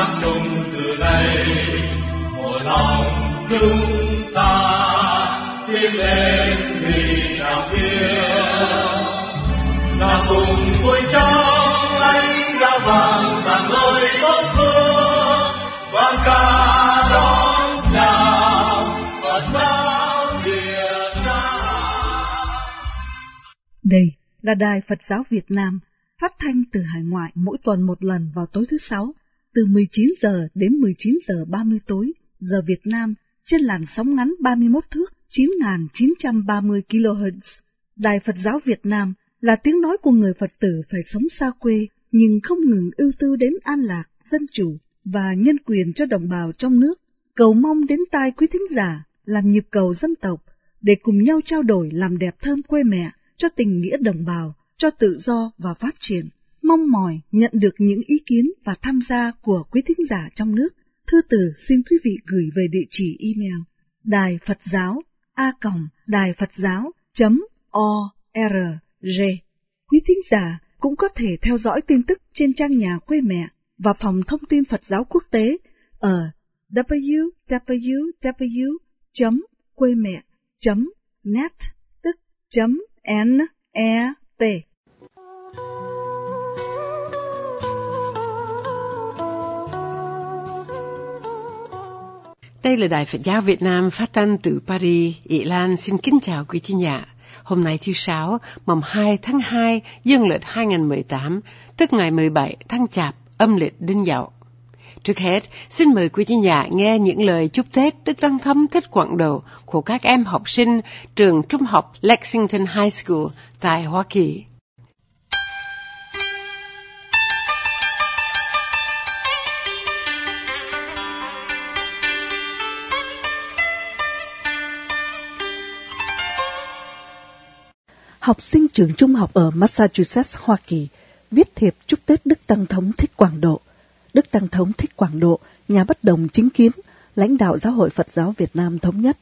hát chung từ đây một lòng chúng ta tiến lên vì đạo kia là cùng vui trong ánh đã vàng rạng ngời tốt phương vang ca đón chào Phật giáo Việt Đây là Đài Phật giáo Việt Nam, phát thanh từ hải ngoại mỗi tuần một lần vào tối thứ sáu, từ 19 giờ đến 19 giờ 30 tối, giờ Việt Nam, trên làn sóng ngắn 31 thước 9.930 kHz. Đài Phật giáo Việt Nam là tiếng nói của người Phật tử phải sống xa quê, nhưng không ngừng ưu tư đến an lạc, dân chủ và nhân quyền cho đồng bào trong nước. Cầu mong đến tai quý thính giả làm nhịp cầu dân tộc để cùng nhau trao đổi làm đẹp thơm quê mẹ cho tình nghĩa đồng bào, cho tự do và phát triển. Mong mỏi nhận được những ý kiến và tham gia của quý thính giả trong nước. Thư từ xin quý vị gửi về địa chỉ email đài Phật giáo a còng đài Phật giáo chấm o r g. Quý thính giả cũng có thể theo dõi tin tức trên trang nhà quê mẹ và phòng thông tin Phật giáo quốc tế ở www quê mẹ net Đây là Đài Phật giáo Việt Nam phát thanh từ Paris, Ý Lan xin kính chào quý chị nhà. Hôm nay thứ Sáu, mùng 2 tháng 2, dương lịch 2018, tức ngày 17 tháng Chạp, âm lịch Đinh Dậu. Trước hết, xin mời quý chị nhà nghe những lời chúc Tết Đức Đăng Thấm Thích Quảng đầu của các em học sinh trường trung học Lexington High School tại Hoa Kỳ. Học sinh trường trung học ở Massachusetts, Hoa Kỳ, viết thiệp chúc Tết Đức Tăng Thống Thích Quảng Độ. Đức Tăng Thống Thích Quảng Độ, nhà bất đồng chính kiến, lãnh đạo Giáo hội Phật giáo Việt Nam Thống Nhất,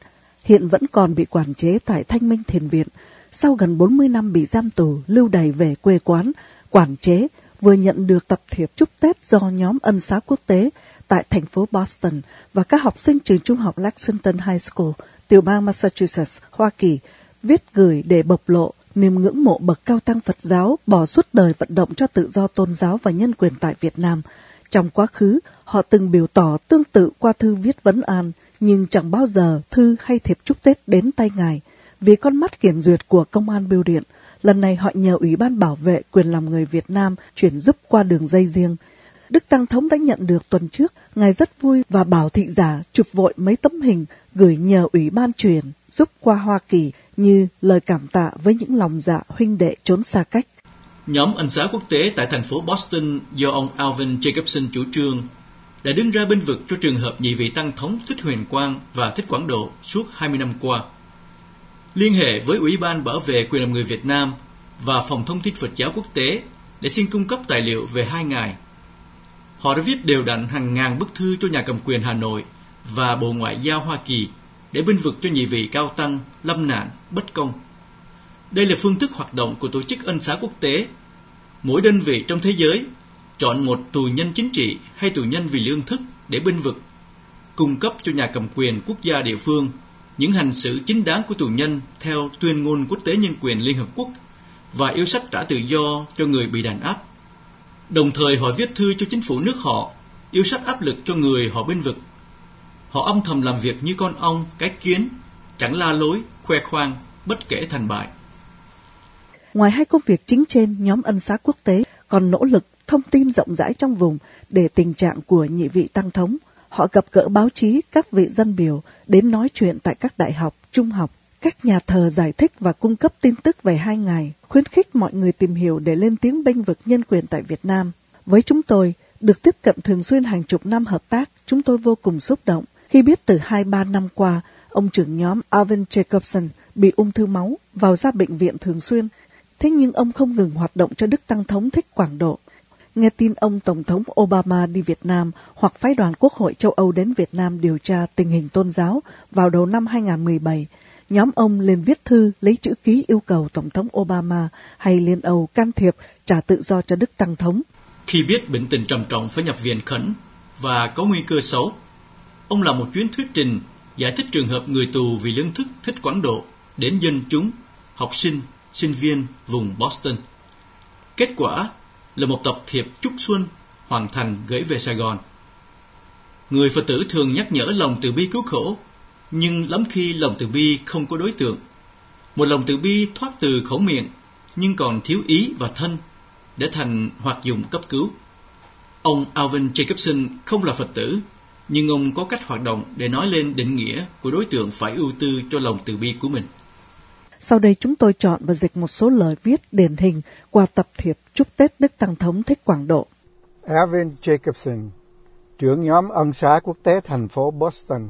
hiện vẫn còn bị quản chế tại Thanh Minh Thiền Viện. Sau gần 40 năm bị giam tù, lưu đày về quê quán, quản chế, vừa nhận được tập thiệp chúc Tết do nhóm ân xá quốc tế tại thành phố Boston và các học sinh trường trung học Lexington High School, tiểu bang Massachusetts, Hoa Kỳ, viết gửi để bộc lộ niềm ngưỡng mộ bậc cao tăng Phật giáo bỏ suốt đời vận động cho tự do tôn giáo và nhân quyền tại Việt Nam. Trong quá khứ, họ từng biểu tỏ tương tự qua thư viết vấn an, nhưng chẳng bao giờ thư hay thiệp chúc Tết đến tay ngài. Vì con mắt kiểm duyệt của công an bưu điện, lần này họ nhờ Ủy ban bảo vệ quyền làm người Việt Nam chuyển giúp qua đường dây riêng. Đức Tăng Thống đã nhận được tuần trước, ngài rất vui và bảo thị giả chụp vội mấy tấm hình gửi nhờ Ủy ban truyền giúp qua Hoa Kỳ như lời cảm tạ với những lòng dạ huynh đệ trốn xa cách. Nhóm ân xá quốc tế tại thành phố Boston do ông Alvin Jacobson chủ trương đã đứng ra bên vực cho trường hợp nhị vị tăng thống Thích Huyền Quang và Thích Quảng Độ suốt 20 năm qua. Liên hệ với Ủy ban Bảo vệ quyền làm người Việt Nam và Phòng Thông tin Phật giáo quốc tế để xin cung cấp tài liệu về hai ngài. Họ đã viết đều đặn hàng ngàn bức thư cho nhà cầm quyền Hà Nội và Bộ Ngoại giao Hoa Kỳ để binh vực cho nhị vị cao tăng, lâm nạn, bất công. Đây là phương thức hoạt động của tổ chức ân xá quốc tế. Mỗi đơn vị trong thế giới chọn một tù nhân chính trị hay tù nhân vì lương thức để binh vực, cung cấp cho nhà cầm quyền quốc gia địa phương những hành xử chính đáng của tù nhân theo tuyên ngôn quốc tế nhân quyền Liên Hợp Quốc và yêu sách trả tự do cho người bị đàn áp. Đồng thời họ viết thư cho chính phủ nước họ, yêu sách áp lực cho người họ binh vực Họ âm thầm làm việc như con ong, cái kiến, chẳng la lối, khoe khoang, bất kể thành bại. Ngoài hai công việc chính trên, nhóm ân xá quốc tế còn nỗ lực thông tin rộng rãi trong vùng để tình trạng của nhị vị tăng thống. Họ gặp gỡ báo chí, các vị dân biểu đến nói chuyện tại các đại học, trung học, các nhà thờ giải thích và cung cấp tin tức về hai ngày, khuyến khích mọi người tìm hiểu để lên tiếng bênh vực nhân quyền tại Việt Nam. Với chúng tôi, được tiếp cận thường xuyên hàng chục năm hợp tác, chúng tôi vô cùng xúc động khi biết từ 2-3 năm qua, ông trưởng nhóm Alvin Jacobson bị ung thư máu vào ra bệnh viện thường xuyên, thế nhưng ông không ngừng hoạt động cho Đức Tăng Thống thích Quảng Độ. Nghe tin ông Tổng thống Obama đi Việt Nam hoặc phái đoàn Quốc hội châu Âu đến Việt Nam điều tra tình hình tôn giáo vào đầu năm 2017, nhóm ông lên viết thư lấy chữ ký yêu cầu Tổng thống Obama hay Liên Âu can thiệp trả tự do cho Đức Tăng Thống. Khi biết bệnh tình trầm trọng phải nhập viện khẩn, và có nguy cơ xấu. Ông làm một chuyến thuyết trình giải thích trường hợp người tù vì lương thức thích quảng độ đến dân chúng, học sinh, sinh viên vùng Boston. Kết quả là một tập thiệp chúc xuân hoàn thành gửi về Sài Gòn. Người Phật tử thường nhắc nhở lòng từ bi cứu khổ, nhưng lắm khi lòng từ bi không có đối tượng. Một lòng từ bi thoát từ khẩu miệng, nhưng còn thiếu ý và thân, để thành hoạt dụng cấp cứu. Ông Alvin Jacobson không là Phật tử, nhưng ông có cách hoạt động để nói lên định nghĩa của đối tượng phải ưu tư cho lòng từ bi của mình. Sau đây chúng tôi chọn và dịch một số lời viết điển hình qua tập thiệp chúc Tết Đức Tăng Thống Thích Quảng Độ. Alvin Jacobson, trưởng nhóm ân xá quốc tế thành phố Boston,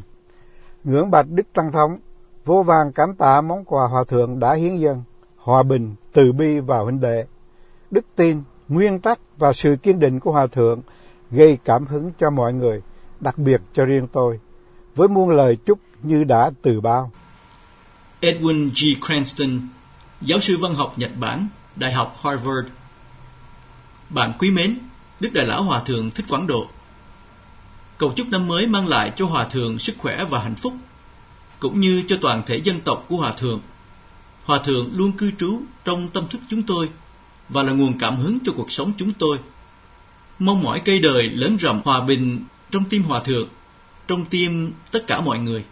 ngưỡng bạch Đức Tăng Thống, vô vàng cảm tạ món quà hòa thượng đã hiến dân, hòa bình, từ bi và huynh đệ. Đức tin, nguyên tắc và sự kiên định của hòa thượng gây cảm hứng cho mọi người, đặc biệt cho riêng tôi, với muôn lời chúc như đã từ bao. Edwin G. Cranston, giáo sư văn học Nhật Bản, Đại học Harvard. Bạn quý mến, Đức Đại Lão Hòa Thượng Thích Quảng Độ. Cầu chúc năm mới mang lại cho Hòa Thượng sức khỏe và hạnh phúc, cũng như cho toàn thể dân tộc của Hòa Thượng. Hòa Thượng luôn cư trú trong tâm thức chúng tôi và là nguồn cảm hứng cho cuộc sống chúng tôi. Mong mỏi cây đời lớn rộng hòa bình trong tim Hòa Thượng, trong tim tất cả mọi người.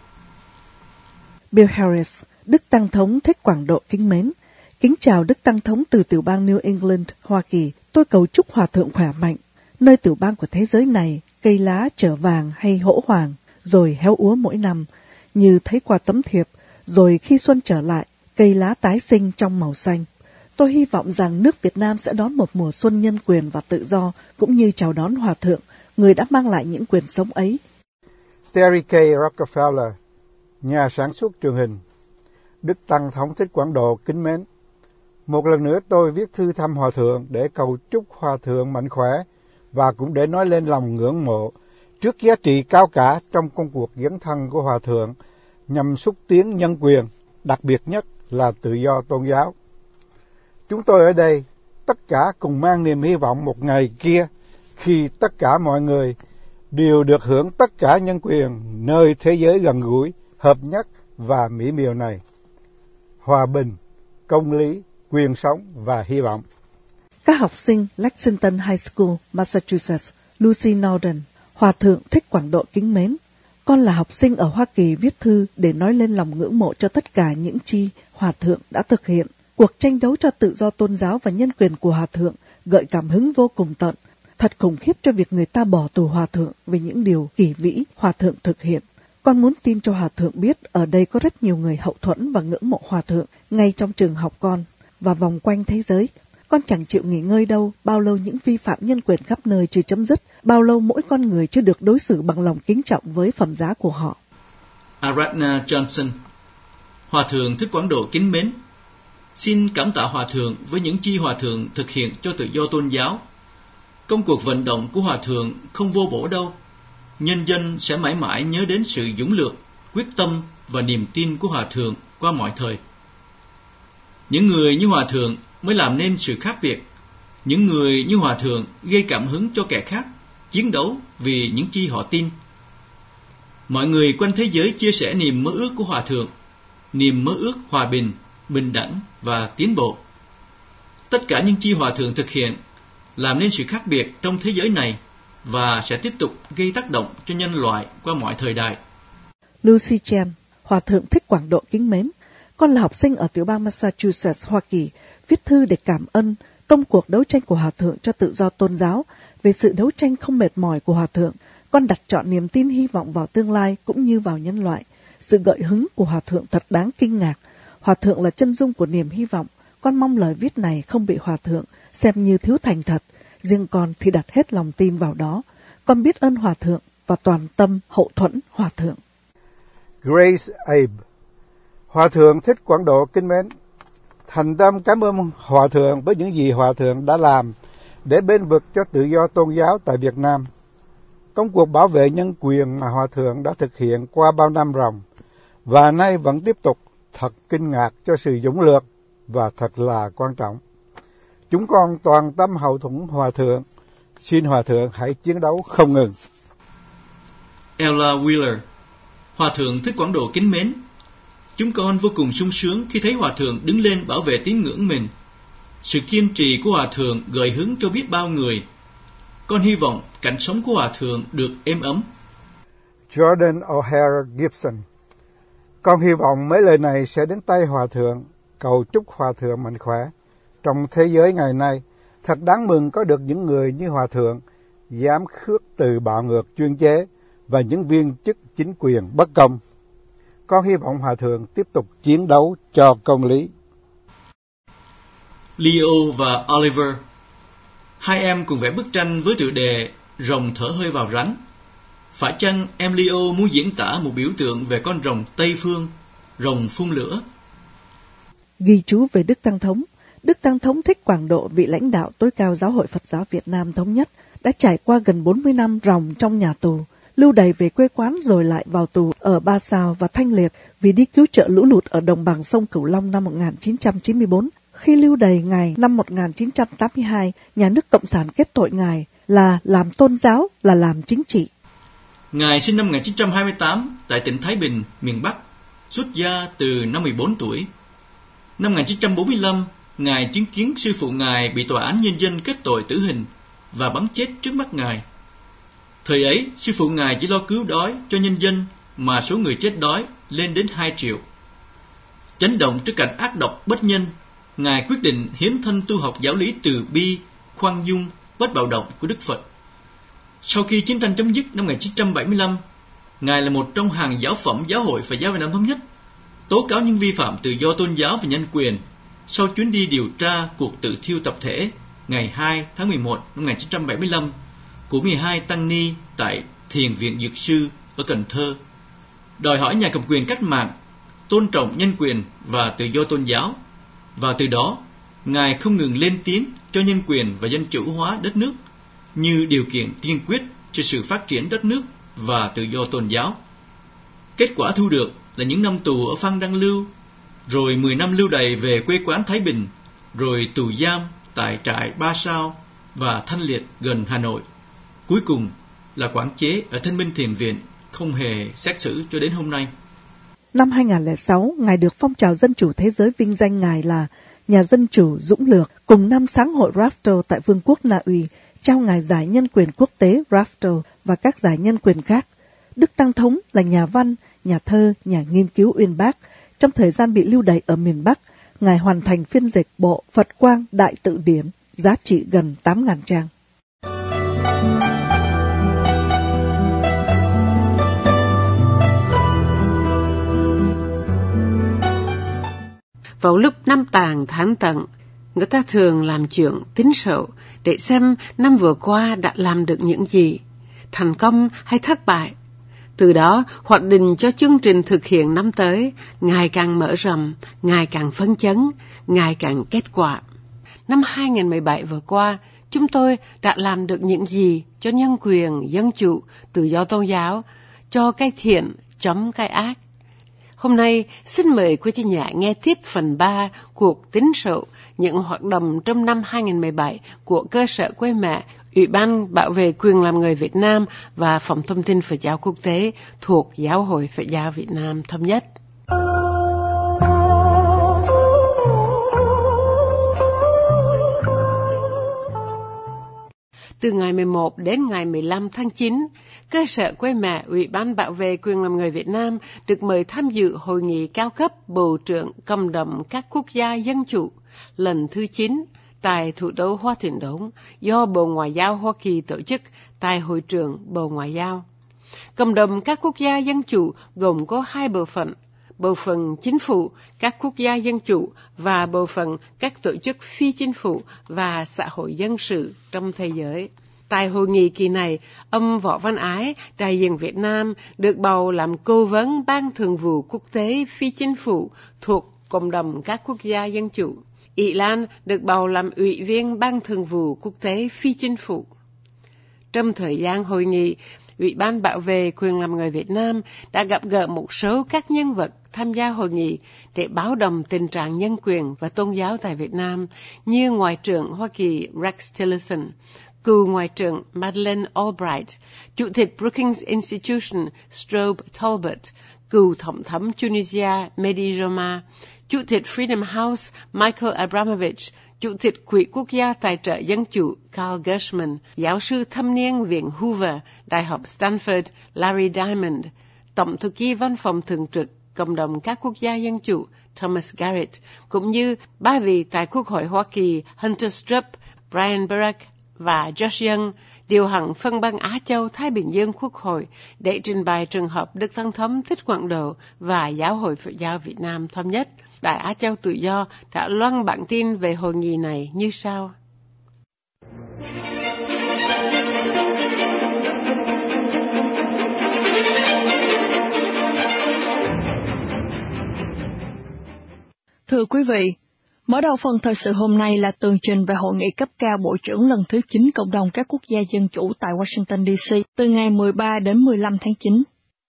Bill Harris, Đức Tăng Thống Thích Quảng Độ kính mến. Kính chào Đức Tăng Thống từ tiểu bang New England, Hoa Kỳ. Tôi cầu chúc Hòa Thượng khỏe mạnh. Nơi tiểu bang của thế giới này, cây lá trở vàng hay hỗ hoàng, rồi héo úa mỗi năm, như thấy qua tấm thiệp, rồi khi xuân trở lại, cây lá tái sinh trong màu xanh. Tôi hy vọng rằng nước Việt Nam sẽ đón một mùa xuân nhân quyền và tự do, cũng như chào đón Hòa Thượng, người đã mang lại những quyền sống ấy. Terry K. Rockefeller, nhà sản xuất truyền hình, Đức Tăng Thống Thích Quảng Độ kính mến. Một lần nữa tôi viết thư thăm Hòa Thượng để cầu chúc Hòa Thượng mạnh khỏe và cũng để nói lên lòng ngưỡng mộ trước giá trị cao cả trong công cuộc dấn thân của Hòa Thượng nhằm xúc tiến nhân quyền, đặc biệt nhất là tự do tôn giáo. Chúng tôi ở đây tất cả cùng mang niềm hy vọng một ngày kia khi tất cả mọi người đều được hưởng tất cả nhân quyền nơi thế giới gần gũi, hợp nhất và mỹ miều này. Hòa bình, công lý, quyền sống và hy vọng. Các học sinh Lexington High School, Massachusetts, Lucy Norden, Hòa Thượng Thích Quảng Độ kính mến. Con là học sinh ở Hoa Kỳ viết thư để nói lên lòng ngưỡng mộ cho tất cả những chi Hòa Thượng đã thực hiện. Cuộc tranh đấu cho tự do tôn giáo và nhân quyền của Hòa Thượng gợi cảm hứng vô cùng tận. Thật khủng khiếp cho việc người ta bỏ tù Hòa Thượng vì những điều kỳ vĩ Hòa Thượng thực hiện. Con muốn tin cho Hòa Thượng biết ở đây có rất nhiều người hậu thuẫn và ngưỡng mộ Hòa Thượng ngay trong trường học con và vòng quanh thế giới. Con chẳng chịu nghỉ ngơi đâu, bao lâu những vi phạm nhân quyền khắp nơi chưa chấm dứt, bao lâu mỗi con người chưa được đối xử bằng lòng kính trọng với phẩm giá của họ. Aradna Johnson Hòa Thượng Thích Quảng Độ kính mến, xin cảm tạ Hòa Thượng với những chi Hòa Thượng thực hiện cho tự do tôn giáo. Công cuộc vận động của Hòa Thượng không vô bổ đâu, nhân dân sẽ mãi mãi nhớ đến sự dũng lược, quyết tâm và niềm tin của Hòa Thượng qua mọi thời. Những người như Hòa Thượng mới làm nên sự khác biệt. Những người như Hòa Thượng gây cảm hứng cho kẻ khác, chiến đấu vì những chi họ tin. Mọi người quanh thế giới chia sẻ niềm mơ ước của Hòa Thượng, niềm mơ ước hòa bình, bình đẳng và tiến bộ. Tất cả những chi Hòa Thượng thực hiện làm nên sự khác biệt trong thế giới này và sẽ tiếp tục gây tác động cho nhân loại qua mọi thời đại. Lucy Chen, Hòa Thượng Thích Quảng Độ kính mến, con là học sinh ở tiểu bang Massachusetts, Hoa Kỳ, viết thư để cảm ơn công cuộc đấu tranh của Hòa Thượng cho tự do tôn giáo, về sự đấu tranh không mệt mỏi của Hòa Thượng, con đặt chọn niềm tin hy vọng vào tương lai cũng như vào nhân loại. Sự gợi hứng của Hòa Thượng thật đáng kinh ngạc. Hòa Thượng là chân dung của niềm hy vọng. Con mong lời viết này không bị Hòa Thượng xem như thiếu thành thật. Riêng con thì đặt hết lòng tin vào đó. Con biết ơn Hòa Thượng và toàn tâm hậu thuẫn Hòa Thượng. Grace Abe Hòa Thượng Thích Quảng Độ kính mến, thành tâm cảm ơn Hòa Thượng với những gì Hòa Thượng đã làm để bên vực cho tự do tôn giáo tại Việt Nam. Công cuộc bảo vệ nhân quyền mà Hòa Thượng đã thực hiện qua bao năm ròng và nay vẫn tiếp tục thật kinh ngạc cho sự dũng lược và thật là quan trọng. Chúng con toàn tâm hậu thuẫn Hòa Thượng, xin Hòa Thượng hãy chiến đấu không ngừng. Ella Wheeler. Hòa thượng thích quảng độ kính mến. Chúng con vô cùng sung sướng khi thấy Hòa thượng đứng lên bảo vệ tín ngưỡng mình. Sự kiên trì của Hòa thượng gợi hứng cho biết bao người. Con hy vọng cảnh sống của Hòa thượng được êm ấm. Jordan O'Hara Gibson Con hy vọng mấy lời này sẽ đến tay Hòa thượng, cầu chúc Hòa thượng mạnh khỏe. Trong thế giới ngày nay, thật đáng mừng có được những người như Hòa thượng, dám khước từ bạo ngược chuyên chế và những viên chức chính quyền bất công. Con hy vọng Hòa thượng tiếp tục chiến đấu cho công lý. Leo và Oliver Hai em cùng vẽ bức tranh với tựa đề Rồng thở hơi vào rắn. Phải chăng em Leo muốn diễn tả một biểu tượng về con rồng Tây Phương, rồng phun lửa? Ghi chú về Đức Tăng Thống Đức Tăng Thống Thích Quảng Độ, vị lãnh đạo tối cao Giáo hội Phật giáo Việt Nam Thống nhất, đã trải qua gần 40 năm ròng trong nhà tù, lưu đày về quê quán rồi lại vào tù ở Ba Sao và Thanh Liệt vì đi cứu trợ lũ lụt ở đồng bằng sông Cửu Long năm 1994. Khi lưu đày Ngài năm 1982, nhà nước Cộng sản kết tội Ngài là làm tôn giáo, là làm chính trị. Ngài sinh năm 1928 tại tỉnh Thái Bình, miền Bắc, xuất gia từ năm 14 tuổi. Năm 1945, Ngài chứng kiến sư phụ Ngài bị tòa án nhân dân kết tội tử hình và bắn chết trước mắt Ngài. Thời ấy, sư phụ Ngài chỉ lo cứu đói cho nhân dân mà số người chết đói lên đến 2 triệu. Chấn động trước cảnh ác độc bất nhân, Ngài quyết định hiến thân tu học giáo lý từ bi, khoan dung, bất bạo động của Đức Phật. Sau khi chiến tranh chấm dứt năm 1975, Ngài là một trong hàng giáo phẩm giáo hội và giáo Việt Nam thống nhất, tố cáo những vi phạm tự do tôn giáo và nhân quyền sau chuyến đi điều tra cuộc tự thiêu tập thể ngày 2 tháng 11 năm 1975 của 12 tăng ni tại Thiền viện Dược sư ở Cần Thơ, đòi hỏi nhà cầm quyền cách mạng tôn trọng nhân quyền và tự do tôn giáo và từ đó Ngài không ngừng lên tiếng cho nhân quyền và dân chủ hóa đất nước như điều kiện tiên quyết cho sự phát triển đất nước và tự do tôn giáo. Kết quả thu được là những năm tù ở Phan Đăng Lưu rồi 10 năm lưu đày về quê quán Thái Bình, rồi tù giam tại trại Ba Sao và Thanh Liệt gần Hà Nội. Cuối cùng là quản chế ở Thanh Minh Thiền Viện, không hề xét xử cho đến hôm nay. Năm 2006, Ngài được phong trào Dân chủ thế giới vinh danh Ngài là nhà dân chủ dũng lược cùng năm sáng hội Rafto tại Vương quốc Na Uy, trao Ngài giải nhân quyền quốc tế Rafto và các giải nhân quyền khác. Đức Tăng Thống là nhà văn, nhà thơ, nhà nghiên cứu uyên bác, trong thời gian bị lưu đày ở miền Bắc, Ngài hoàn thành phiên dịch bộ Phật Quang Đại Tự Điển, giá trị gần 8.000 trang. Vào lúc năm tàng tháng tận, người ta thường làm chuyện tính sổ để xem năm vừa qua đã làm được những gì, thành công hay thất bại từ đó, hoạch định cho chương trình thực hiện năm tới ngày càng mở rộng, ngày càng phấn chấn, ngày càng kết quả. Năm 2017 vừa qua, chúng tôi đã làm được những gì cho nhân quyền, dân chủ, tự do tôn giáo, cho cái thiện, chống cái ác. Hôm nay, xin mời quý chị nhà nghe tiếp phần 3 cuộc tính sổ những hoạt động trong năm 2017 của cơ sở quê mẹ Ủy ban bảo vệ quyền làm người Việt Nam và Phòng thông tin Phật giáo quốc tế thuộc Giáo hội Phật giáo Việt Nam thống nhất. Từ ngày 11 đến ngày 15 tháng 9, cơ sở quê mẹ Ủy ban bảo vệ quyền làm người Việt Nam được mời tham dự hội nghị cao cấp Bộ trưởng cầm đồng các quốc gia dân chủ lần thứ 9 tại thủ đô Hoa Thịnh Đốn do Bộ Ngoại giao Hoa Kỳ tổ chức tại Hội trường Bộ Ngoại giao. Cộng đồng các quốc gia dân chủ gồm có hai bộ phận, bộ phận chính phủ, các quốc gia dân chủ và bộ phận các tổ chức phi chính phủ và xã hội dân sự trong thế giới. Tại hội nghị kỳ này, ông Võ Văn Ái, đại diện Việt Nam, được bầu làm cố vấn Ban Thường vụ Quốc tế Phi Chính phủ thuộc Cộng đồng các quốc gia dân chủ. Ý Lan được bầu làm ủy viên Ban Thường vụ Quốc tế Phi Chính phủ. Trong thời gian hội nghị, Ủy ban bảo vệ quyền làm người Việt Nam đã gặp gỡ một số các nhân vật tham gia hội nghị để báo động tình trạng nhân quyền và tôn giáo tại Việt Nam như Ngoại trưởng Hoa Kỳ Rex Tillerson, cựu Ngoại trưởng Madeleine Albright, Chủ tịch Brookings Institution Strobe Talbot, cựu Tổng thẩm Tunisia Mehdi Roma, Chủ tịch Freedom House Michael Abramovich, Chủ tịch Quỹ Quốc gia Tài trợ Dân chủ Carl Gershman, giáo sư thâm niên Viện Hoover, Đại học Stanford Larry Diamond, Tổng thư ký Văn phòng Thường trực Cộng đồng các quốc gia dân chủ Thomas Garrett, cũng như ba vị tại Quốc hội Hoa Kỳ Hunter Strupp, Brian Burke và Josh Young điều hành phân ban Á Châu Thái Bình Dương Quốc hội để trình bày trường hợp Đức Tăng Thống Thích Quảng Độ và Giáo hội Phật giáo Việt Nam thống nhất. Đại Á Châu Tự Do đã loan bản tin về hội nghị này như sau. Thưa quý vị, mở đầu phần thời sự hôm nay là tường trình về hội nghị cấp cao Bộ trưởng lần thứ 9 Cộng đồng các quốc gia dân chủ tại Washington DC từ ngày 13 đến 15 tháng 9.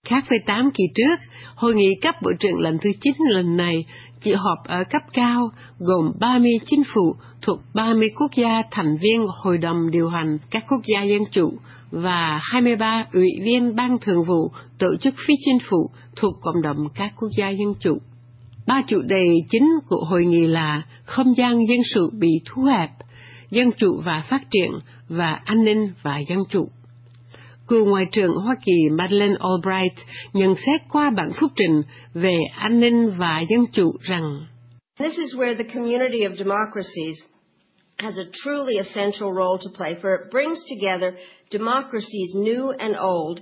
Khác với 8 kỳ trước, hội nghị cấp bộ trưởng lần thứ 9 lần này chỉ họp ở cấp cao, gồm 30 chính phủ thuộc 30 quốc gia thành viên Hội đồng điều hành các quốc gia dân chủ và 23 ủy viên ban thường vụ tổ chức phi chính phủ thuộc cộng đồng các quốc gia dân chủ. Ba chủ đề chính của hội nghị là không gian dân sự bị thu hẹp, dân chủ và phát triển và an ninh và dân chủ. Cựu Ngoại trưởng Hoa Kỳ Madeleine Albright nhận xét qua bản phúc trình về an ninh và dân chủ rằng This is where the community of democracies has a truly essential role to play, for it brings together democracies new and old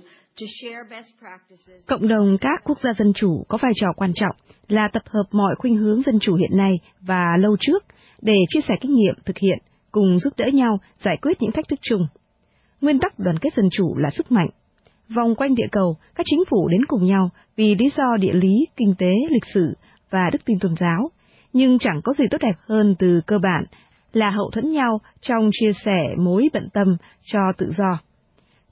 Cộng đồng các quốc gia dân chủ có vai trò quan trọng là tập hợp mọi khuynh hướng dân chủ hiện nay và lâu trước để chia sẻ kinh nghiệm thực hiện, cùng giúp đỡ nhau giải quyết những thách thức chung. Nguyên tắc đoàn kết dân chủ là sức mạnh. Vòng quanh địa cầu, các chính phủ đến cùng nhau vì lý do địa lý, kinh tế, lịch sử và đức tin tôn giáo, nhưng chẳng có gì tốt đẹp hơn từ cơ bản là hậu thuẫn nhau trong chia sẻ mối bận tâm cho tự do.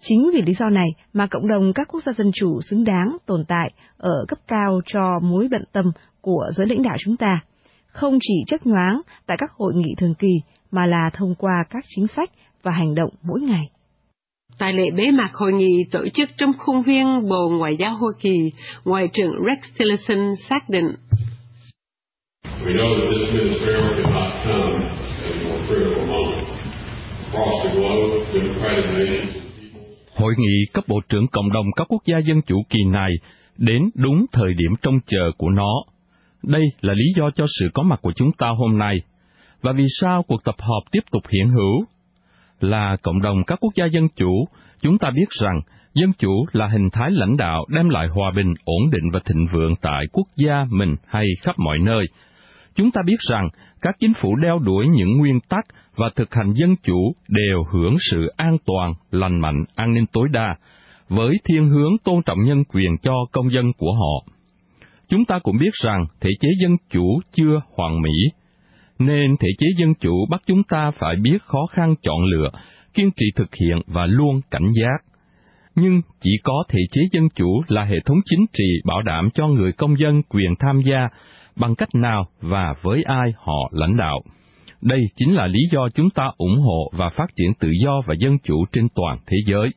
Chính vì lý do này mà cộng đồng các quốc gia dân chủ xứng đáng tồn tại ở cấp cao cho mối bận tâm của giới lãnh đạo chúng ta, không chỉ chấp nhoáng tại các hội nghị thường kỳ mà là thông qua các chính sách và hành động mỗi ngày. Tại lễ bế mạc hội nghị tổ chức trong khuôn viên Bộ Ngoại giao Hoa Kỳ, Ngoại trưởng Rex Tillerson xác định. We know that this ministerial cannot come at a more critical moment. Across the globe, democratic nations Hội nghị cấp bộ trưởng cộng đồng các quốc gia dân chủ kỳ này đến đúng thời điểm trông chờ của nó. Đây là lý do cho sự có mặt của chúng ta hôm nay. Và vì sao cuộc tập họp tiếp tục hiện hữu? Là cộng đồng các quốc gia dân chủ, chúng ta biết rằng dân chủ là hình thái lãnh đạo đem lại hòa bình, ổn định và thịnh vượng tại quốc gia mình hay khắp mọi nơi. Chúng ta biết rằng các chính phủ đeo đuổi những nguyên tắc và thực hành dân chủ đều hưởng sự an toàn, lành mạnh, an ninh tối đa, với thiên hướng tôn trọng nhân quyền cho công dân của họ. Chúng ta cũng biết rằng thể chế dân chủ chưa hoàn mỹ, nên thể chế dân chủ bắt chúng ta phải biết khó khăn chọn lựa, kiên trì thực hiện và luôn cảnh giác. Nhưng chỉ có thể chế dân chủ là hệ thống chính trị bảo đảm cho người công dân quyền tham gia bằng cách nào và với ai họ lãnh đạo. Đây chính là lý do chúng ta ủng hộ và phát triển tự do và dân chủ trên toàn thế giới.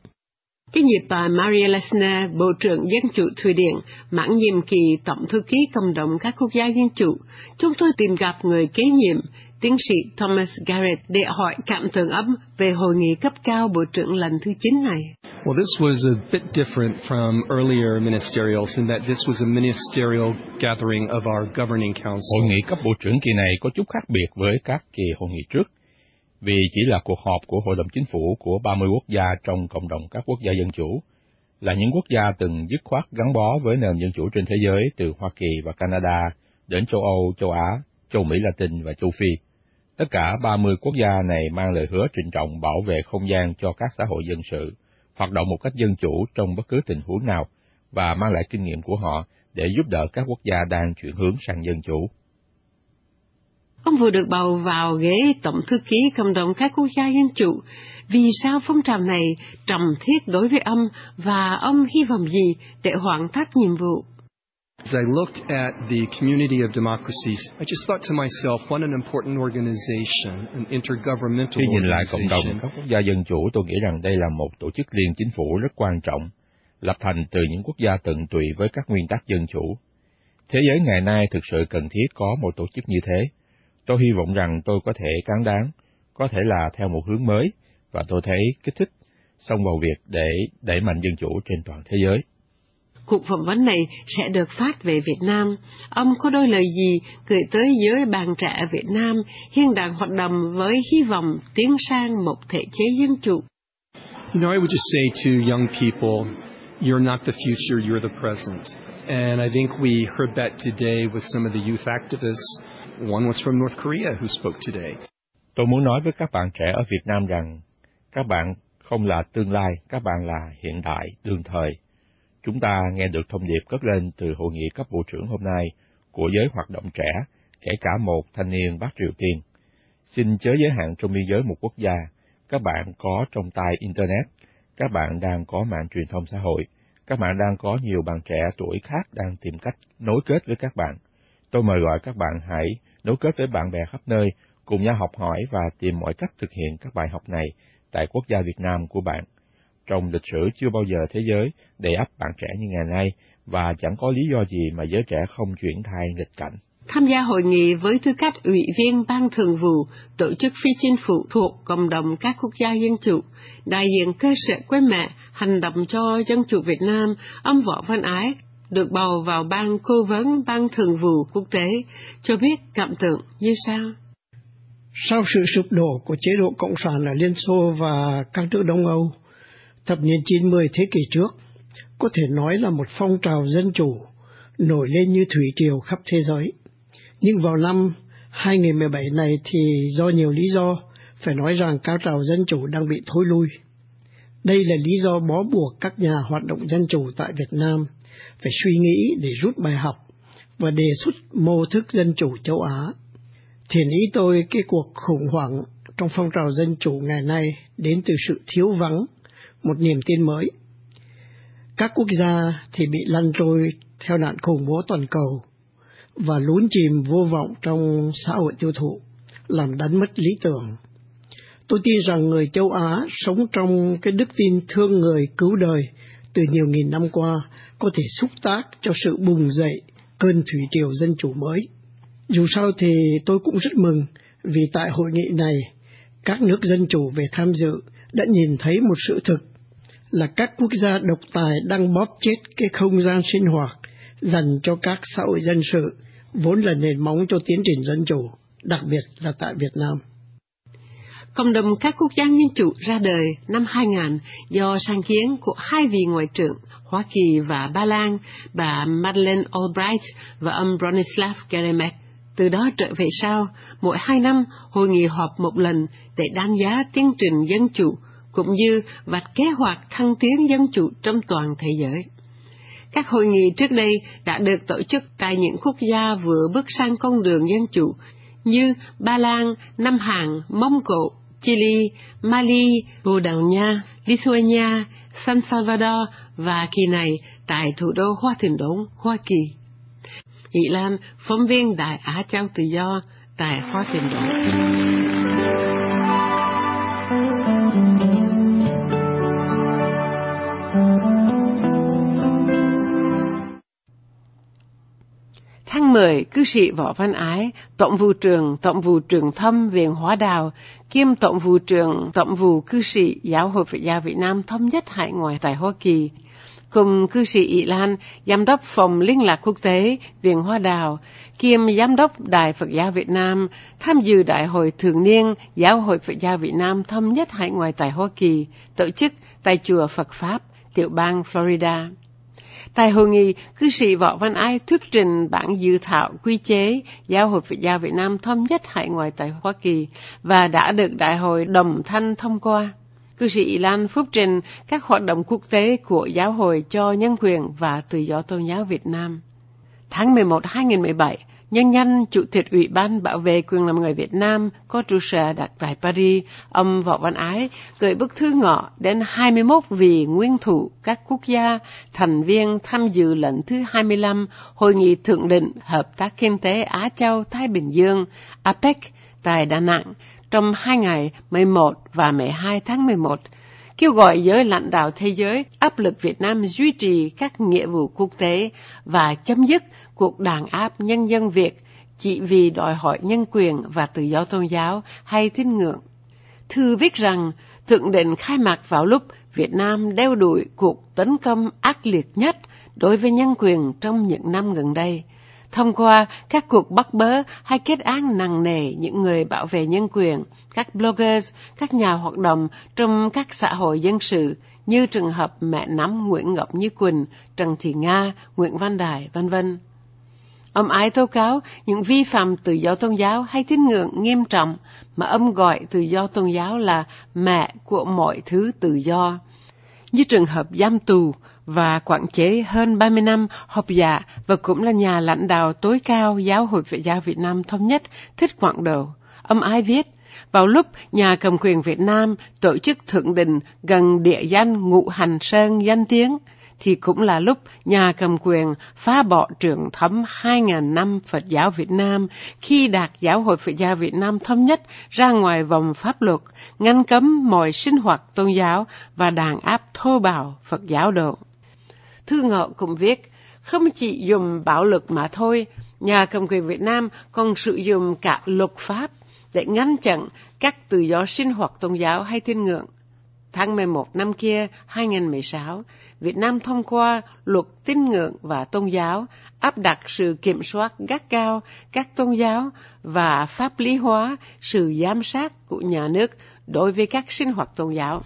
Cái nhịp bà Maria Lesner, Bộ trưởng Dân chủ Thụy Điển, mãn nhiệm kỳ Tổng thư ký Cộng đồng các quốc gia dân chủ, chúng tôi tìm gặp người kế nhiệm, tiến sĩ Thomas Garrett để hỏi cảm tưởng ấm về hội nghị cấp cao Bộ trưởng lần thứ 9 này. Well, this was a bit different from earlier ministerials in that this was a ministerial gathering of our governing council. Hội nghị cấp bộ trưởng kỳ này có chút khác biệt với các kỳ hội nghị trước, vì chỉ là cuộc họp của Hội đồng Chính phủ của 30 quốc gia trong cộng đồng các quốc gia dân chủ, là những quốc gia từng dứt khoát gắn bó với nền dân chủ trên thế giới từ Hoa Kỳ và Canada đến châu Âu, châu Á, châu Mỹ Latin và châu Phi. Tất cả 30 quốc gia này mang lời hứa trịnh trọng bảo vệ không gian cho các xã hội dân sự, hoạt động một cách dân chủ trong bất cứ tình huống nào và mang lại kinh nghiệm của họ để giúp đỡ các quốc gia đang chuyển hướng sang dân chủ. Ông vừa được bầu vào ghế Tổng thư ký Cộng đồng các quốc gia dân chủ. Vì sao phong trào này trầm thiết đối với ông và ông hy vọng gì để hoàn tất nhiệm vụ? As I looked at the community of democracies, I just thought to myself, what an important organization, an intergovernmental Khi nhìn lại cộng đồng organization. các quốc gia dân chủ, tôi nghĩ rằng đây là một tổ chức liên chính phủ rất quan trọng, lập thành từ những quốc gia tận tụy với các nguyên tắc dân chủ. Thế giới ngày nay thực sự cần thiết có một tổ chức như thế. Tôi hy vọng rằng tôi có thể cán đáng, có thể là theo một hướng mới, và tôi thấy kích thích xông vào việc để đẩy mạnh dân chủ trên toàn thế giới. Cuộc phỏng vấn này sẽ được phát về Việt Nam. Ông có đôi lời gì gửi tới giới bạn trẻ Việt Nam hiện đang hoạt động với hy vọng tiến sang một thể chế dân chủ? You know, I would just say to young people, you're not the future, you're the present. And I think we heard that today with some of the youth activists. One was from North Korea who spoke today. Tôi muốn nói với các bạn trẻ ở Việt Nam rằng, các bạn không là tương lai, các bạn là hiện đại, đương thời. Chúng ta nghe được thông điệp cất lên từ hội nghị cấp bộ trưởng hôm nay của giới hoạt động trẻ, kể cả một thanh niên Bắc Triều Tiên. Xin chớ giới hạn trong biên giới một quốc gia, các bạn có trong tay Internet, các bạn đang có mạng truyền thông xã hội, các bạn đang có nhiều bạn trẻ tuổi khác đang tìm cách nối kết với các bạn. Tôi mời gọi các bạn hãy nối kết với bạn bè khắp nơi, cùng nhau học hỏi và tìm mọi cách thực hiện các bài học này tại quốc gia Việt Nam của bạn. Trong lịch sử chưa bao giờ thế giới đầy ắp bạn trẻ như ngày nay và chẳng có lý do gì mà giới trẻ không chuyển thay nghịch cảnh. Tham gia hội nghị với tư cách ủy viên ban thường vụ tổ chức phi chính phủ thuộc cộng đồng các quốc gia dân chủ, đại diện cơ sở quê mẹ hành động cho dân chủ Việt Nam, ông Võ Văn Ái được bầu vào ban cố vấn ban thường vụ quốc tế, cho biết cảm tưởng như sau. Sau sự sụp đổ của chế độ Cộng sản ở Liên Xô và các nước Đông Âu, thập niên 90 thế kỷ trước, có thể nói là một phong trào dân chủ nổi lên như thủy triều khắp thế giới. Nhưng vào năm 2017 này thì do nhiều lý do, phải nói rằng cao trào dân chủ đang bị thối lui. Đây là lý do bó buộc các nhà hoạt động dân chủ tại Việt Nam phải suy nghĩ để rút bài học và đề xuất mô thức dân chủ châu Á. Thiền ý tôi cái cuộc khủng hoảng trong phong trào dân chủ ngày nay đến từ sự thiếu vắng một niềm tin mới. Các quốc gia thì bị lăn trôi theo nạn khủng bố toàn cầu và lún chìm vô vọng trong xã hội tiêu thụ, làm đánh mất lý tưởng. Tôi tin rằng người châu Á sống trong cái đức tin thương người cứu đời từ nhiều nghìn năm qua có thể xúc tác cho sự bùng dậy cơn thủy triều dân chủ mới. Dù sao thì tôi cũng rất mừng vì tại hội nghị này, các nước dân chủ về tham dự đã nhìn thấy một sự thực là các quốc gia độc tài đang bóp chết cái không gian sinh hoạt dành cho các xã hội dân sự vốn là nền móng cho tiến trình dân chủ, đặc biệt là tại Việt Nam. Cộng đồng các quốc gia dân chủ ra đời năm 2000 do sáng kiến của hai vị ngoại trưởng Hoa Kỳ và Ba Lan, bà Madeleine Albright và ông Bronislav Geremek. Từ đó trở về sau, mỗi hai năm hội nghị họp một lần để đánh giá tiến trình dân chủ cũng như vạch kế hoạch thăng tiến dân chủ trong toàn thế giới. Các hội nghị trước đây đã được tổ chức tại những quốc gia vừa bước sang con đường dân chủ như Ba Lan, Nam Hàn, Mông Cổ, Chile, Mali, Bồ Đào Nha, Lithuania, San Salvador và kỳ này tại thủ đô Hoa Thịnh Đốn, Hoa Kỳ. Nghị Lan, phóng viên Đại Á Châu Tự Do tại Hoa Thịnh Đốn. Tháng 10, cư sĩ Võ Văn Ái, Tổng vụ trưởng Tổng vụ trưởng thâm Viện Hóa Đào, kiêm Tổng vụ trưởng Tổng vụ cư sĩ Giáo hội Phật giáo Việt Nam thống nhất hải ngoại tại Hoa Kỳ, cùng cư sĩ Ý Lan, Giám đốc Phòng Liên lạc Quốc tế Viện Hoa Đào, kiêm Giám đốc Đài Phật giáo Việt Nam, tham dự Đại hội Thường niên Giáo hội Phật giáo Việt Nam thâm nhất hải ngoại tại Hoa Kỳ, tổ chức tại Chùa Phật Pháp, tiểu bang Florida. Tại hội nghị, cư sĩ Võ Văn Ai thuyết trình bản dự thảo quy chế Giáo hội Phật giáo Việt Nam thống nhất hải ngoại tại Hoa Kỳ và đã được Đại hội đồng thanh thông qua. Cư sĩ Lan phúc trình các hoạt động quốc tế của Giáo hội cho nhân quyền và tự do tôn giáo Việt Nam. Tháng 11 2017, Nhân nhân Chủ tịch Ủy ban Bảo vệ quyền làm người Việt Nam có trụ sở đặt tại Paris, ông Võ Văn Ái gửi bức thư ngọ đến 21 vị nguyên thủ các quốc gia thành viên tham dự lần thứ 25 Hội nghị Thượng định Hợp tác Kinh tế Á Châu Thái Bình Dương APEC tại Đà Nẵng trong hai ngày 11 và 12 tháng 11 kêu gọi giới lãnh đạo thế giới áp lực Việt Nam duy trì các nghĩa vụ quốc tế và chấm dứt cuộc đàn áp nhân dân Việt chỉ vì đòi hỏi nhân quyền và tự do tôn giáo hay tín ngưỡng. Thư viết rằng, thượng định khai mạc vào lúc Việt Nam đeo đuổi cuộc tấn công ác liệt nhất đối với nhân quyền trong những năm gần đây – thông qua các cuộc bắt bớ hay kết án nặng nề những người bảo vệ nhân quyền, các bloggers, các nhà hoạt động trong các xã hội dân sự như trường hợp mẹ nắm Nguyễn Ngọc Như Quỳnh, Trần Thị Nga, Nguyễn Văn Đài, vân vân. Ông ái tố cáo những vi phạm tự do tôn giáo hay tín ngưỡng nghiêm trọng mà ông gọi tự do tôn giáo là mẹ của mọi thứ tự do. Như trường hợp giam tù, và quản chế hơn 30 năm học giả và cũng là nhà lãnh đạo tối cao Giáo hội Phật giáo Việt Nam Thống nhất Thích Quảng đầu Ông ai viết, vào lúc nhà cầm quyền Việt Nam tổ chức thượng đình gần địa danh Ngụ Hành Sơn danh tiếng, thì cũng là lúc nhà cầm quyền phá bỏ trường thấm 2.000 năm Phật giáo Việt Nam khi đạt Giáo hội Phật giáo Việt Nam thống nhất ra ngoài vòng pháp luật, ngăn cấm mọi sinh hoạt tôn giáo và đàn áp thô bạo Phật giáo độ. Thư Ngọ cũng viết, không chỉ dùng bạo lực mà thôi, nhà cầm quyền Việt Nam còn sử dụng cả luật pháp để ngăn chặn các tự do sinh hoạt tôn giáo hay tin ngưỡng. Tháng 11 năm kia, 2016, Việt Nam thông qua luật tín ngưỡng và tôn giáo, áp đặt sự kiểm soát gắt cao các tôn giáo và pháp lý hóa sự giám sát của nhà nước đối với các sinh hoạt tôn giáo.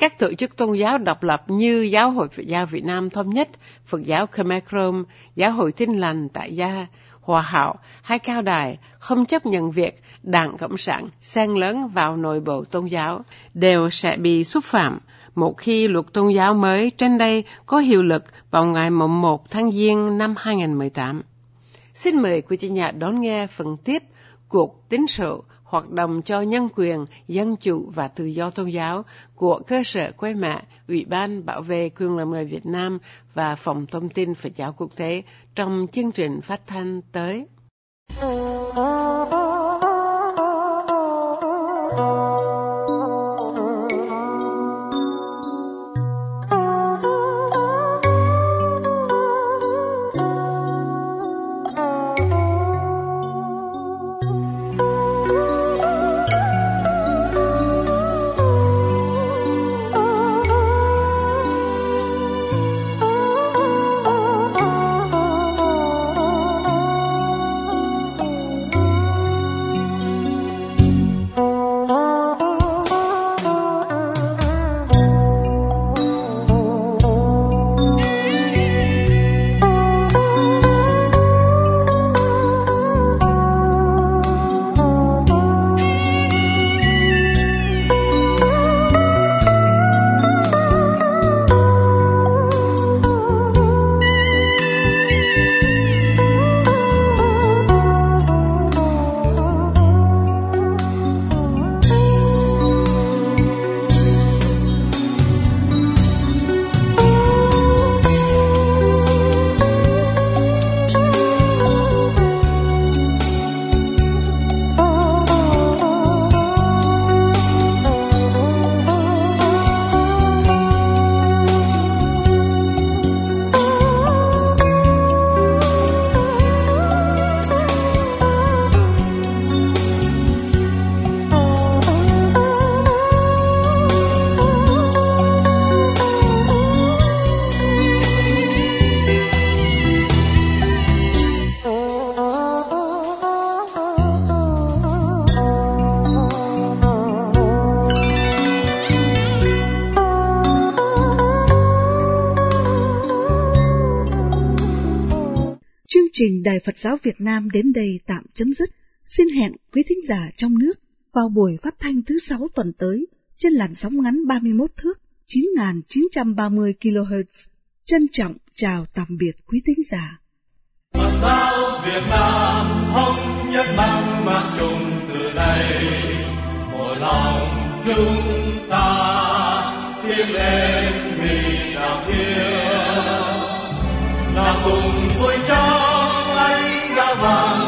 Các tổ chức tôn giáo độc lập như Giáo hội Phật giáo Việt Nam Thống nhất, Phật giáo Khmer Krom, Giáo hội Tin lành tại gia, Hòa hảo hay Cao Đài không chấp nhận việc Đảng Cộng sản xen lớn vào nội bộ tôn giáo đều sẽ bị xúc phạm một khi luật tôn giáo mới trên đây có hiệu lực vào ngày 1 tháng Giêng năm 2018. Xin mời quý chị nhà đón nghe phần tiếp cuộc tín sự hoạt động cho nhân quyền, dân chủ và tự do tôn giáo của cơ sở quê mẹ, Ủy ban Bảo vệ quyền lợi người Việt Nam và Phòng Thông tin Phật giáo Quốc tế trong chương trình phát thanh tới. Trình Đài Phật giáo Việt Nam đến đây tạm chấm dứt. Xin hẹn quý thính giả trong nước vào buổi phát thanh thứ sáu tuần tới trên làn sóng ngắn 31 thước 9.930 kHz. Trân trọng chào tạm biệt quý thính giả. Việt Nam thống nhất mang mang chung từ đây một lòng chúng ta tiến lên vì đạo thiên là cùng vui one.